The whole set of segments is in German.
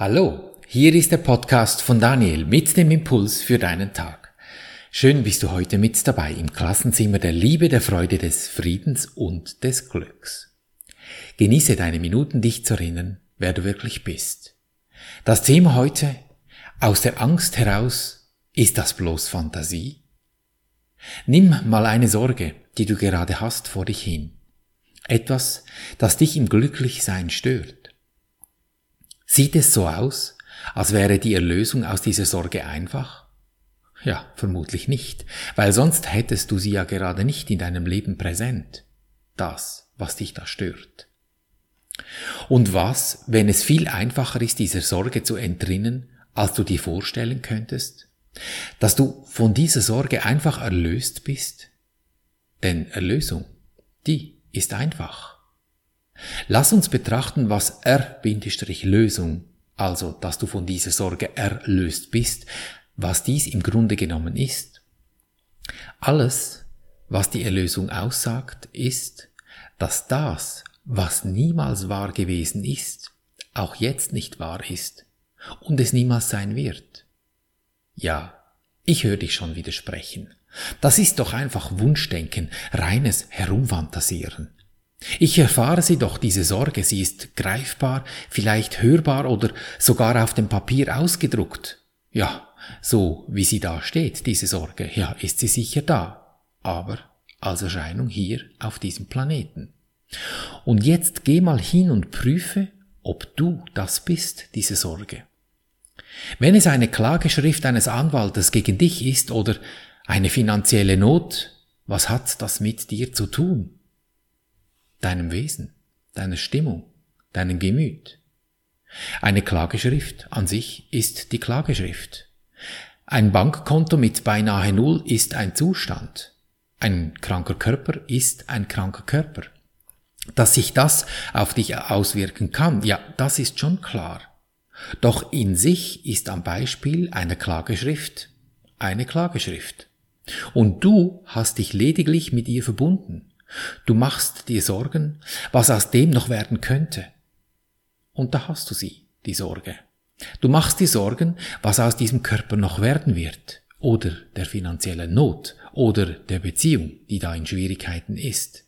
Hallo, hier ist der Podcast von Daniel mit dem Impuls für deinen Tag. Schön bist du heute mit dabei im Klassenzimmer der Liebe, der Freude, des Friedens und des Glücks. Genieße deine Minuten, dich zu erinnern, wer du wirklich bist. Das Thema heute, aus der Angst heraus, ist das bloß Fantasie? Nimm mal eine Sorge, die du gerade hast, vor dich hin. Etwas, das dich im Glücklichsein stört. Sieht es so aus, als wäre die Erlösung aus dieser Sorge einfach? Ja, vermutlich nicht, weil sonst hättest du sie ja gerade nicht in deinem Leben präsent. Das, was dich da stört. Und was, wenn es viel einfacher ist, dieser Sorge zu entrinnen, als du dir vorstellen könntest? Dass du von dieser Sorge einfach erlöst bist? Denn Erlösung, die ist einfach. Lass uns betrachten, was R-Lösung, also dass du von dieser Sorge erlöst bist, was dies im Grunde genommen ist. Alles, was die Erlösung aussagt, ist, dass das, was niemals wahr gewesen ist, auch jetzt nicht wahr ist und es niemals sein wird. Ja, ich höre dich schon widersprechen. Das ist doch einfach Wunschdenken, reines Herumfantasieren. Ich erfahre sie doch, diese Sorge, sie ist greifbar, vielleicht hörbar oder sogar auf dem Papier ausgedruckt. Ja, so wie sie da steht, diese Sorge, ja, ist sie sicher da, aber als Erscheinung hier auf diesem Planeten. Und jetzt geh mal hin und prüfe, ob du das bist, diese Sorge. Wenn es eine Klageschrift eines Anwaltes gegen dich ist oder eine finanzielle Not, was hat das mit dir zu tun? Deinem Wesen, deiner Stimmung, deinem Gemüt. Eine Klageschrift an sich ist die Klageschrift. Ein Bankkonto mit beinahe Null ist ein Zustand. Ein kranker Körper ist ein kranker Körper. Dass sich das auf dich auswirken kann, ja, das ist schon klar. Doch in sich ist am Beispiel einer Klageschrift eine Klageschrift. Und du hast dich lediglich mit ihr verbunden. Du machst dir Sorgen, was aus dem noch werden könnte. Und da hast du sie, die Sorge. Du machst dir Sorgen, was aus diesem Körper noch werden wird, oder der finanziellen Not, oder der Beziehung, die da in Schwierigkeiten ist.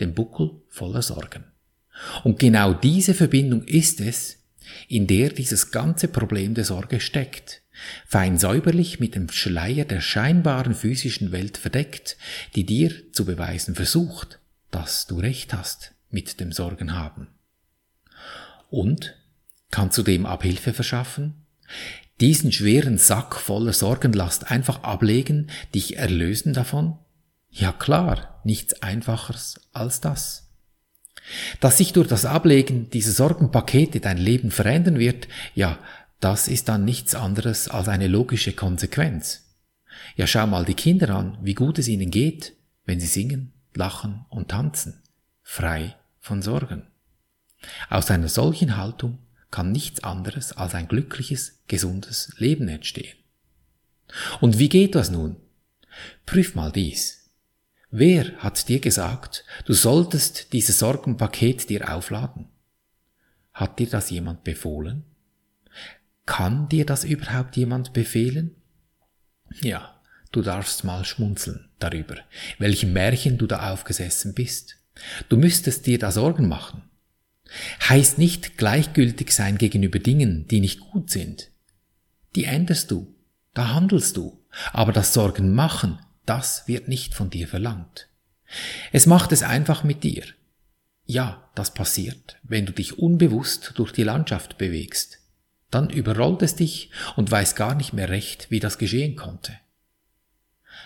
Den Buckel voller Sorgen. Und genau diese Verbindung ist es, in der dieses ganze Problem der Sorge steckt, fein säuberlich mit dem Schleier der scheinbaren physischen Welt verdeckt, die dir zu beweisen versucht, dass du recht hast mit dem Sorgen haben. Und kannst du dem Abhilfe verschaffen? Diesen schweren Sack voller Sorgenlast einfach ablegen, dich erlösen davon? Ja klar, nichts einfacheres als das. Dass sich durch das Ablegen dieser Sorgenpakete dein Leben verändern wird, ja, das ist dann nichts anderes als eine logische Konsequenz. Ja, schau mal die Kinder an, wie gut es ihnen geht, wenn sie singen, lachen und tanzen, frei von Sorgen. Aus einer solchen Haltung kann nichts anderes als ein glückliches, gesundes Leben entstehen. Und wie geht das nun? Prüf mal dies. Wer hat dir gesagt, du solltest dieses Sorgenpaket dir aufladen? Hat dir das jemand befohlen? Kann dir das überhaupt jemand befehlen? Ja, du darfst mal schmunzeln darüber, welchem Märchen du da aufgesessen bist. Du müsstest dir da Sorgen machen. Heißt nicht gleichgültig sein gegenüber Dingen, die nicht gut sind. Die änderst du, da handelst du, aber das Sorgen machen, das wird nicht von dir verlangt. Es macht es einfach mit dir. Ja, das passiert, wenn du dich unbewusst durch die Landschaft bewegst. Dann überrollt es dich und weiß gar nicht mehr recht, wie das geschehen konnte.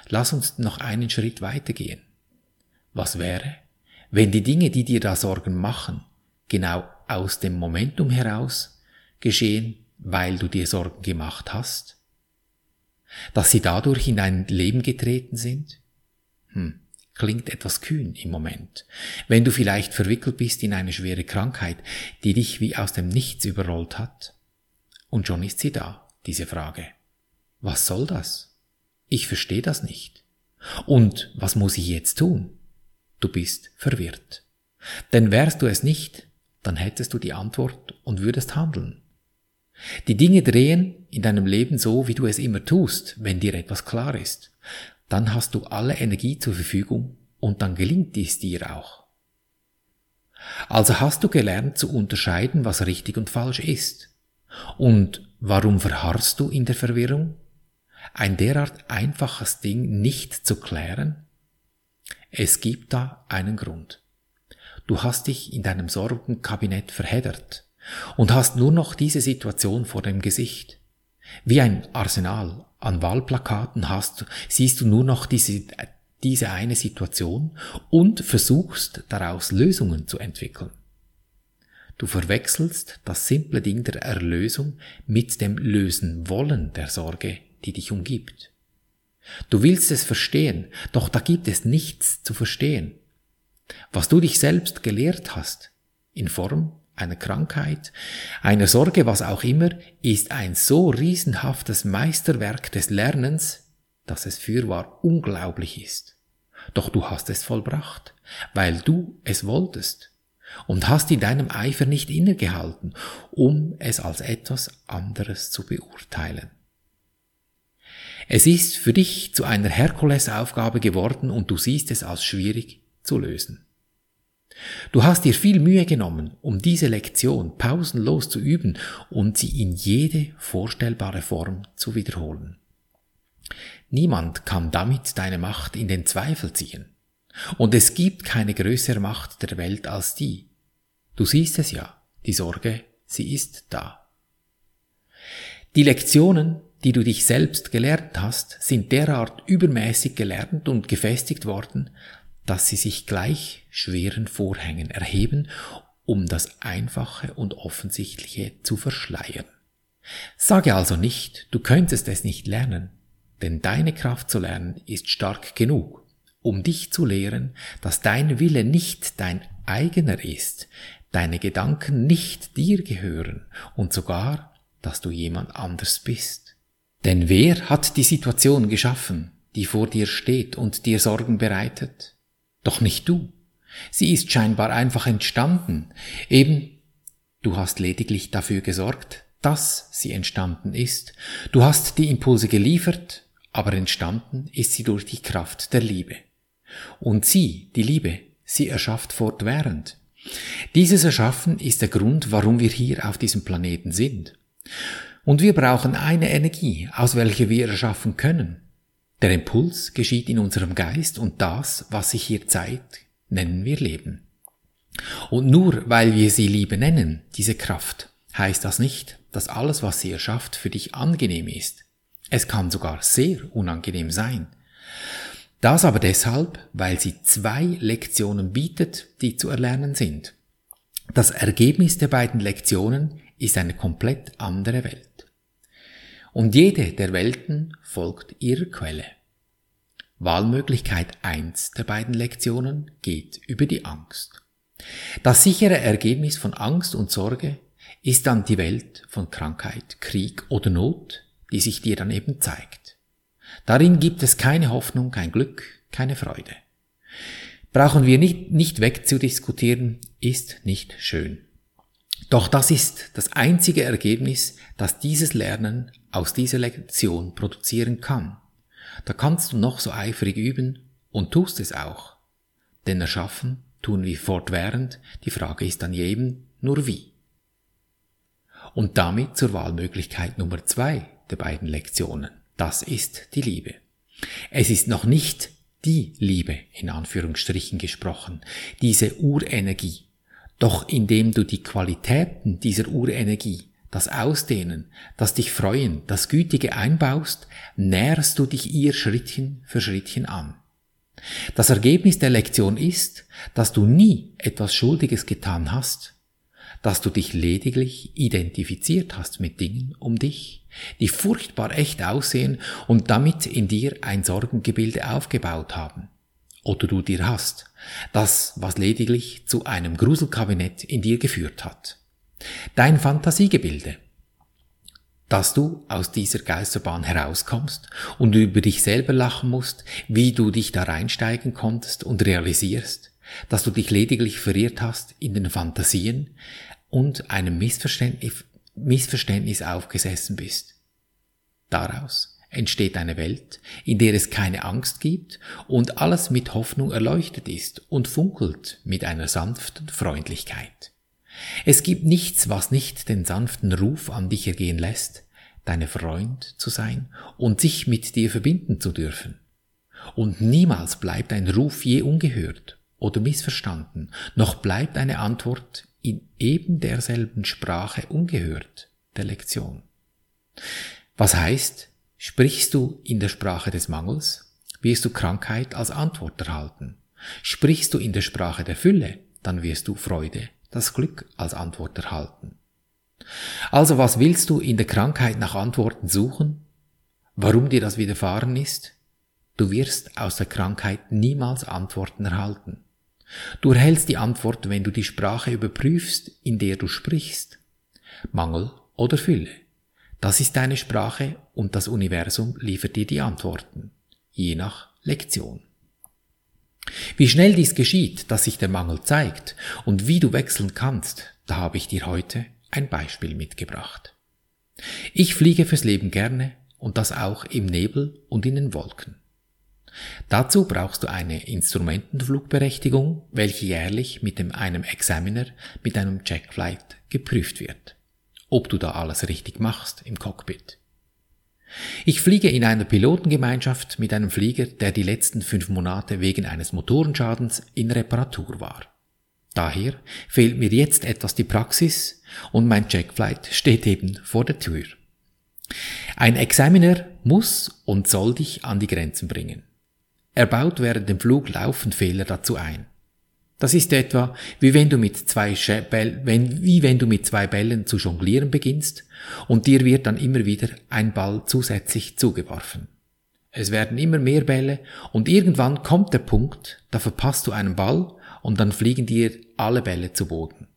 Lass uns noch einen Schritt weitergehen. Was wäre, wenn die Dinge, die dir da Sorgen machen, genau aus dem Momentum heraus geschehen, weil du dir Sorgen gemacht hast? Dass sie dadurch in dein Leben getreten sind? Hm, klingt etwas kühn im Moment. Wenn du vielleicht verwickelt bist in eine schwere Krankheit, die dich wie aus dem Nichts überrollt hat, und schon ist sie da, diese Frage. Was soll das? Ich verstehe das nicht. Und was muss ich jetzt tun? Du bist verwirrt. Denn wärst du es nicht, dann hättest du die Antwort und würdest handeln. Die Dinge drehen in deinem Leben so, wie du es immer tust, wenn dir etwas klar ist. Dann hast du alle Energie zur Verfügung und dann gelingt dies dir auch. Also hast du gelernt zu unterscheiden, was richtig und falsch ist. Und warum verharrst du in der Verwirrung? Ein derart einfaches Ding nicht zu klären? Es gibt da einen Grund. Du hast dich in deinem Sorgenkabinett verheddert und hast nur noch diese Situation vor dem Gesicht. Wie ein Arsenal an Wahlplakaten hast, siehst du nur noch diese, diese eine Situation und versuchst daraus Lösungen zu entwickeln. Du verwechselst das simple Ding der Erlösung mit dem Lösen wollen der Sorge, die dich umgibt. Du willst es verstehen, doch da gibt es nichts zu verstehen. Was du dich selbst gelehrt hast, in Form einer Krankheit, einer Sorge, was auch immer, ist ein so riesenhaftes Meisterwerk des Lernens, dass es fürwahr unglaublich ist. Doch du hast es vollbracht, weil du es wolltest und hast in deinem Eifer nicht innegehalten, um es als etwas anderes zu beurteilen. Es ist für dich zu einer Herkulesaufgabe geworden und du siehst es als schwierig zu lösen. Du hast dir viel Mühe genommen, um diese Lektion pausenlos zu üben und sie in jede vorstellbare Form zu wiederholen. Niemand kann damit deine Macht in den Zweifel ziehen. Und es gibt keine größere Macht der Welt als die. Du siehst es ja, die Sorge, sie ist da. Die Lektionen, die du dich selbst gelernt hast, sind derart übermäßig gelernt und gefestigt worden, dass sie sich gleich schweren Vorhängen erheben, um das Einfache und Offensichtliche zu verschleiern. Sage also nicht, du könntest es nicht lernen, denn deine Kraft zu lernen ist stark genug, um dich zu lehren, dass dein Wille nicht dein eigener ist, deine Gedanken nicht dir gehören und sogar, dass du jemand anders bist. Denn wer hat die Situation geschaffen, die vor dir steht und dir Sorgen bereitet? Doch nicht du. Sie ist scheinbar einfach entstanden. Eben, du hast lediglich dafür gesorgt, dass sie entstanden ist. Du hast die Impulse geliefert, aber entstanden ist sie durch die Kraft der Liebe. Und sie, die Liebe, sie erschafft fortwährend. Dieses Erschaffen ist der Grund, warum wir hier auf diesem Planeten sind. Und wir brauchen eine Energie, aus welcher wir erschaffen können. Der Impuls geschieht in unserem Geist und das, was sich hier zeigt, nennen wir Leben. Und nur weil wir sie Liebe nennen, diese Kraft, heißt das nicht, dass alles, was sie erschafft, für dich angenehm ist. Es kann sogar sehr unangenehm sein. Das aber deshalb, weil sie zwei Lektionen bietet, die zu erlernen sind. Das Ergebnis der beiden Lektionen ist eine komplett andere Welt. Und jede der Welten folgt ihrer Quelle. Wahlmöglichkeit 1 der beiden Lektionen geht über die Angst. Das sichere Ergebnis von Angst und Sorge ist dann die Welt von Krankheit, Krieg oder Not, die sich dir dann eben zeigt. Darin gibt es keine Hoffnung, kein Glück, keine Freude. Brauchen wir nicht, nicht wegzudiskutieren, ist nicht schön. Doch das ist das einzige Ergebnis, das dieses Lernen aus dieser Lektion produzieren kann. Da kannst du noch so eifrig üben und tust es auch. Denn erschaffen tun wir fortwährend, die Frage ist dann jedem nur wie. Und damit zur Wahlmöglichkeit Nummer zwei der beiden Lektionen. Das ist die Liebe. Es ist noch nicht die Liebe in Anführungsstrichen gesprochen, diese Urenergie. Doch indem du die Qualitäten dieser Urenergie das Ausdehnen, das dich freuen, das Gütige einbaust, näherst du dich ihr Schrittchen für Schrittchen an. Das Ergebnis der Lektion ist, dass du nie etwas Schuldiges getan hast, dass du dich lediglich identifiziert hast mit Dingen um dich, die furchtbar echt aussehen und damit in dir ein Sorgengebilde aufgebaut haben. Oder du dir hast, das, was lediglich zu einem Gruselkabinett in dir geführt hat. Dein Fantasiegebilde, dass du aus dieser Geisterbahn herauskommst und über dich selber lachen musst, wie du dich da reinsteigen konntest und realisierst, dass du dich lediglich verirrt hast in den Fantasien und einem Missverständnis, Missverständnis aufgesessen bist. Daraus entsteht eine Welt, in der es keine Angst gibt und alles mit Hoffnung erleuchtet ist und funkelt mit einer sanften Freundlichkeit. Es gibt nichts, was nicht den sanften Ruf an dich ergehen lässt, deine Freund zu sein und sich mit dir verbinden zu dürfen. Und niemals bleibt ein Ruf je ungehört oder missverstanden, noch bleibt eine Antwort in eben derselben Sprache ungehört der Lektion. Was heißt, sprichst du in der Sprache des Mangels, wirst du Krankheit als Antwort erhalten. Sprichst du in der Sprache der Fülle, dann wirst du Freude, das Glück als Antwort erhalten. Also was willst du in der Krankheit nach Antworten suchen? Warum dir das widerfahren ist? Du wirst aus der Krankheit niemals Antworten erhalten. Du erhältst die Antwort, wenn du die Sprache überprüfst, in der du sprichst. Mangel oder Fülle. Das ist deine Sprache und das Universum liefert dir die Antworten, je nach Lektion. Wie schnell dies geschieht, dass sich der Mangel zeigt und wie du wechseln kannst, da habe ich dir heute ein Beispiel mitgebracht. Ich fliege fürs Leben gerne und das auch im Nebel und in den Wolken. Dazu brauchst du eine Instrumentenflugberechtigung, welche jährlich mit einem Examiner mit einem Checkflight geprüft wird. Ob du da alles richtig machst im Cockpit. Ich fliege in einer Pilotengemeinschaft mit einem Flieger, der die letzten fünf Monate wegen eines Motorenschadens in Reparatur war. Daher fehlt mir jetzt etwas die Praxis und mein Checkflight steht eben vor der Tür. Ein Examiner muss und soll dich an die Grenzen bringen. Er baut während dem Flug laufend Fehler dazu ein. Das ist etwa wie wenn du mit zwei Bäll, wenn, wie wenn du mit zwei Bällen zu jonglieren beginnst und dir wird dann immer wieder ein Ball zusätzlich zugeworfen. Es werden immer mehr Bälle und irgendwann kommt der Punkt, da verpasst du einen Ball und dann fliegen dir alle Bälle zu Boden.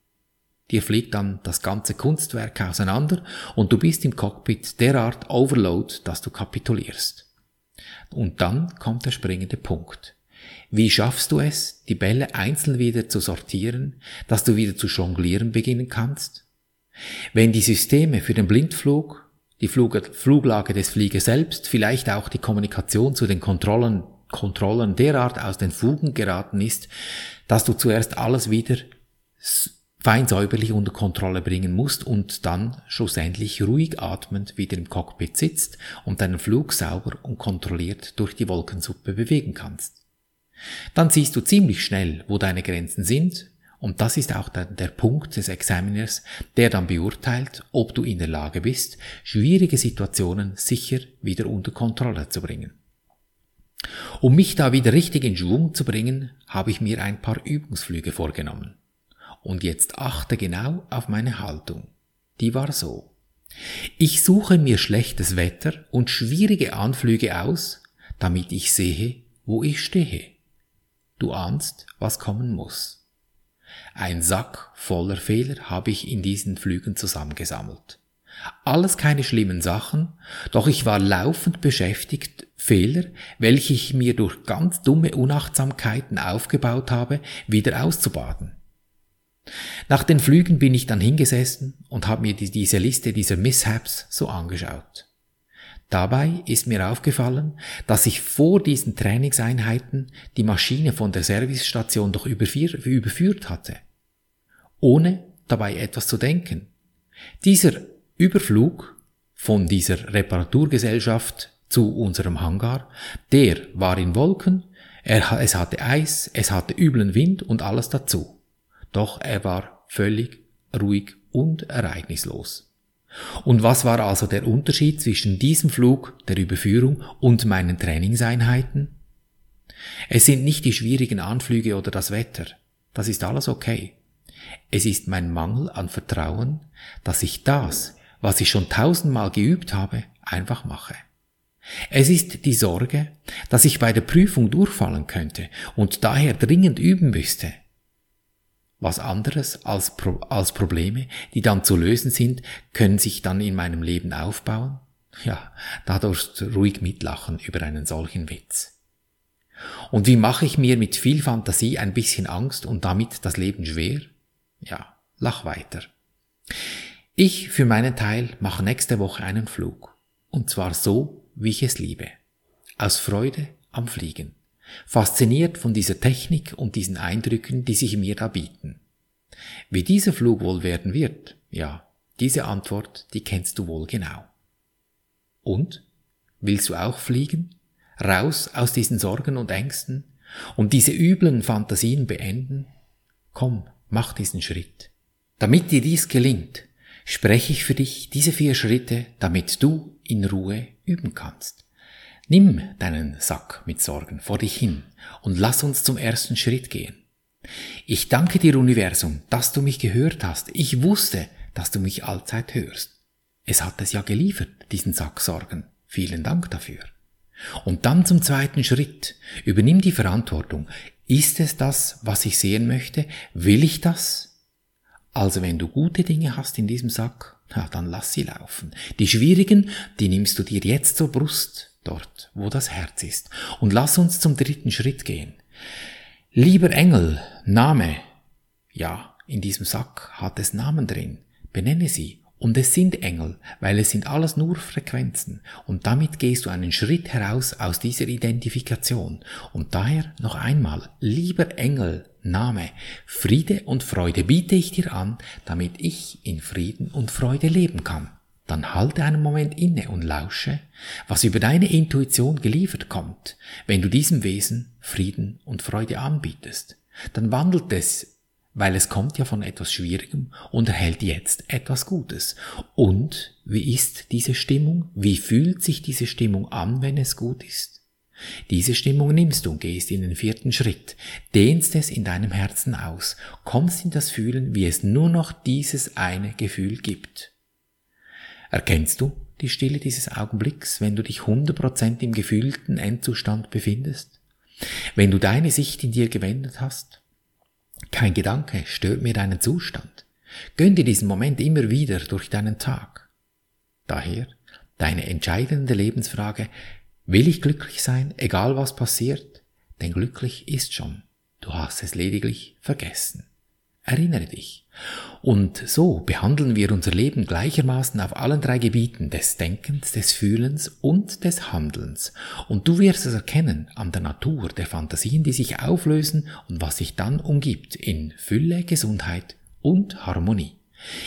Dir fliegt dann das ganze Kunstwerk auseinander und du bist im Cockpit derart overload, dass du kapitulierst. Und dann kommt der springende Punkt. Wie schaffst du es, die Bälle einzeln wieder zu sortieren, dass du wieder zu jonglieren beginnen kannst? Wenn die Systeme für den Blindflug, die Flug Fluglage des Fliegers selbst, vielleicht auch die Kommunikation zu den Kontrollen, Kontrollen derart aus den Fugen geraten ist, dass du zuerst alles wieder fein säuberlich unter Kontrolle bringen musst und dann schlussendlich ruhig atmend wieder im Cockpit sitzt und deinen Flug sauber und kontrolliert durch die Wolkensuppe bewegen kannst. Dann siehst du ziemlich schnell, wo deine Grenzen sind und das ist auch der, der Punkt des Examiners, der dann beurteilt, ob du in der Lage bist, schwierige Situationen sicher wieder unter Kontrolle zu bringen. Um mich da wieder richtig in Schwung zu bringen, habe ich mir ein paar Übungsflüge vorgenommen. Und jetzt achte genau auf meine Haltung. Die war so. Ich suche mir schlechtes Wetter und schwierige Anflüge aus, damit ich sehe, wo ich stehe. Du ahnst, was kommen muss. Ein Sack voller Fehler habe ich in diesen Flügen zusammengesammelt. Alles keine schlimmen Sachen, doch ich war laufend beschäftigt, Fehler, welche ich mir durch ganz dumme Unachtsamkeiten aufgebaut habe, wieder auszubaden. Nach den Flügen bin ich dann hingesessen und habe mir die, diese Liste dieser Mishaps so angeschaut. Dabei ist mir aufgefallen, dass ich vor diesen Trainingseinheiten die Maschine von der Servicestation doch überführt hatte, ohne dabei etwas zu denken. Dieser Überflug von dieser Reparaturgesellschaft zu unserem Hangar, der war in Wolken, er, es hatte Eis, es hatte üblen Wind und alles dazu doch er war völlig ruhig und ereignislos. Und was war also der Unterschied zwischen diesem Flug der Überführung und meinen Trainingseinheiten? Es sind nicht die schwierigen Anflüge oder das Wetter, das ist alles okay. Es ist mein Mangel an Vertrauen, dass ich das, was ich schon tausendmal geübt habe, einfach mache. Es ist die Sorge, dass ich bei der Prüfung durchfallen könnte und daher dringend üben müsste, was anderes als, Pro als Probleme, die dann zu lösen sind, können sich dann in meinem Leben aufbauen? Ja, dadurch ruhig mitlachen über einen solchen Witz. Und wie mache ich mir mit viel Fantasie ein bisschen Angst und damit das Leben schwer? Ja, lach weiter. Ich für meinen Teil mache nächste Woche einen Flug. Und zwar so, wie ich es liebe. Aus Freude am Fliegen. Fasziniert von dieser Technik und diesen Eindrücken, die sich mir da bieten. Wie dieser Flug wohl werden wird, ja, diese Antwort, die kennst du wohl genau. Und? Willst du auch fliegen? Raus aus diesen Sorgen und Ängsten? Und diese üblen Fantasien beenden? Komm, mach diesen Schritt. Damit dir dies gelingt, spreche ich für dich diese vier Schritte, damit du in Ruhe üben kannst. Nimm deinen Sack mit Sorgen vor dich hin und lass uns zum ersten Schritt gehen. Ich danke dir, Universum, dass du mich gehört hast. Ich wusste, dass du mich allzeit hörst. Es hat es ja geliefert, diesen Sack Sorgen. Vielen Dank dafür. Und dann zum zweiten Schritt. Übernimm die Verantwortung. Ist es das, was ich sehen möchte? Will ich das? Also wenn du gute Dinge hast in diesem Sack, na, dann lass sie laufen. Die schwierigen, die nimmst du dir jetzt zur Brust, dort, wo das Herz ist. Und lass uns zum dritten Schritt gehen. Lieber Engel, Name. Ja, in diesem Sack hat es Namen drin. Benenne sie. Und es sind Engel, weil es sind alles nur Frequenzen. Und damit gehst du einen Schritt heraus aus dieser Identifikation. Und daher noch einmal, lieber Engel, Name, Friede und Freude biete ich dir an, damit ich in Frieden und Freude leben kann. Dann halte einen Moment inne und lausche, was über deine Intuition geliefert kommt, wenn du diesem Wesen Frieden und Freude anbietest. Dann wandelt es weil es kommt ja von etwas Schwierigem und erhält jetzt etwas Gutes. Und wie ist diese Stimmung? Wie fühlt sich diese Stimmung an, wenn es gut ist? Diese Stimmung nimmst du und gehst in den vierten Schritt, dehnst es in deinem Herzen aus, kommst in das Fühlen, wie es nur noch dieses eine Gefühl gibt. Erkennst du die Stille dieses Augenblicks, wenn du dich 100% im gefühlten Endzustand befindest? Wenn du deine Sicht in dir gewendet hast? Kein Gedanke stört mir deinen Zustand. Gönn dir diesen Moment immer wieder durch deinen Tag. Daher deine entscheidende Lebensfrage, will ich glücklich sein, egal was passiert? Denn glücklich ist schon. Du hast es lediglich vergessen. Erinnere dich. Und so behandeln wir unser Leben gleichermaßen auf allen drei Gebieten des Denkens, des Fühlens und des Handelns. Und du wirst es erkennen an der Natur der Fantasien, die sich auflösen und was sich dann umgibt in Fülle, Gesundheit und Harmonie.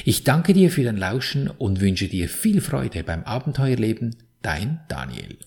Ich danke dir für dein Lauschen und wünsche dir viel Freude beim Abenteuerleben. Dein Daniel.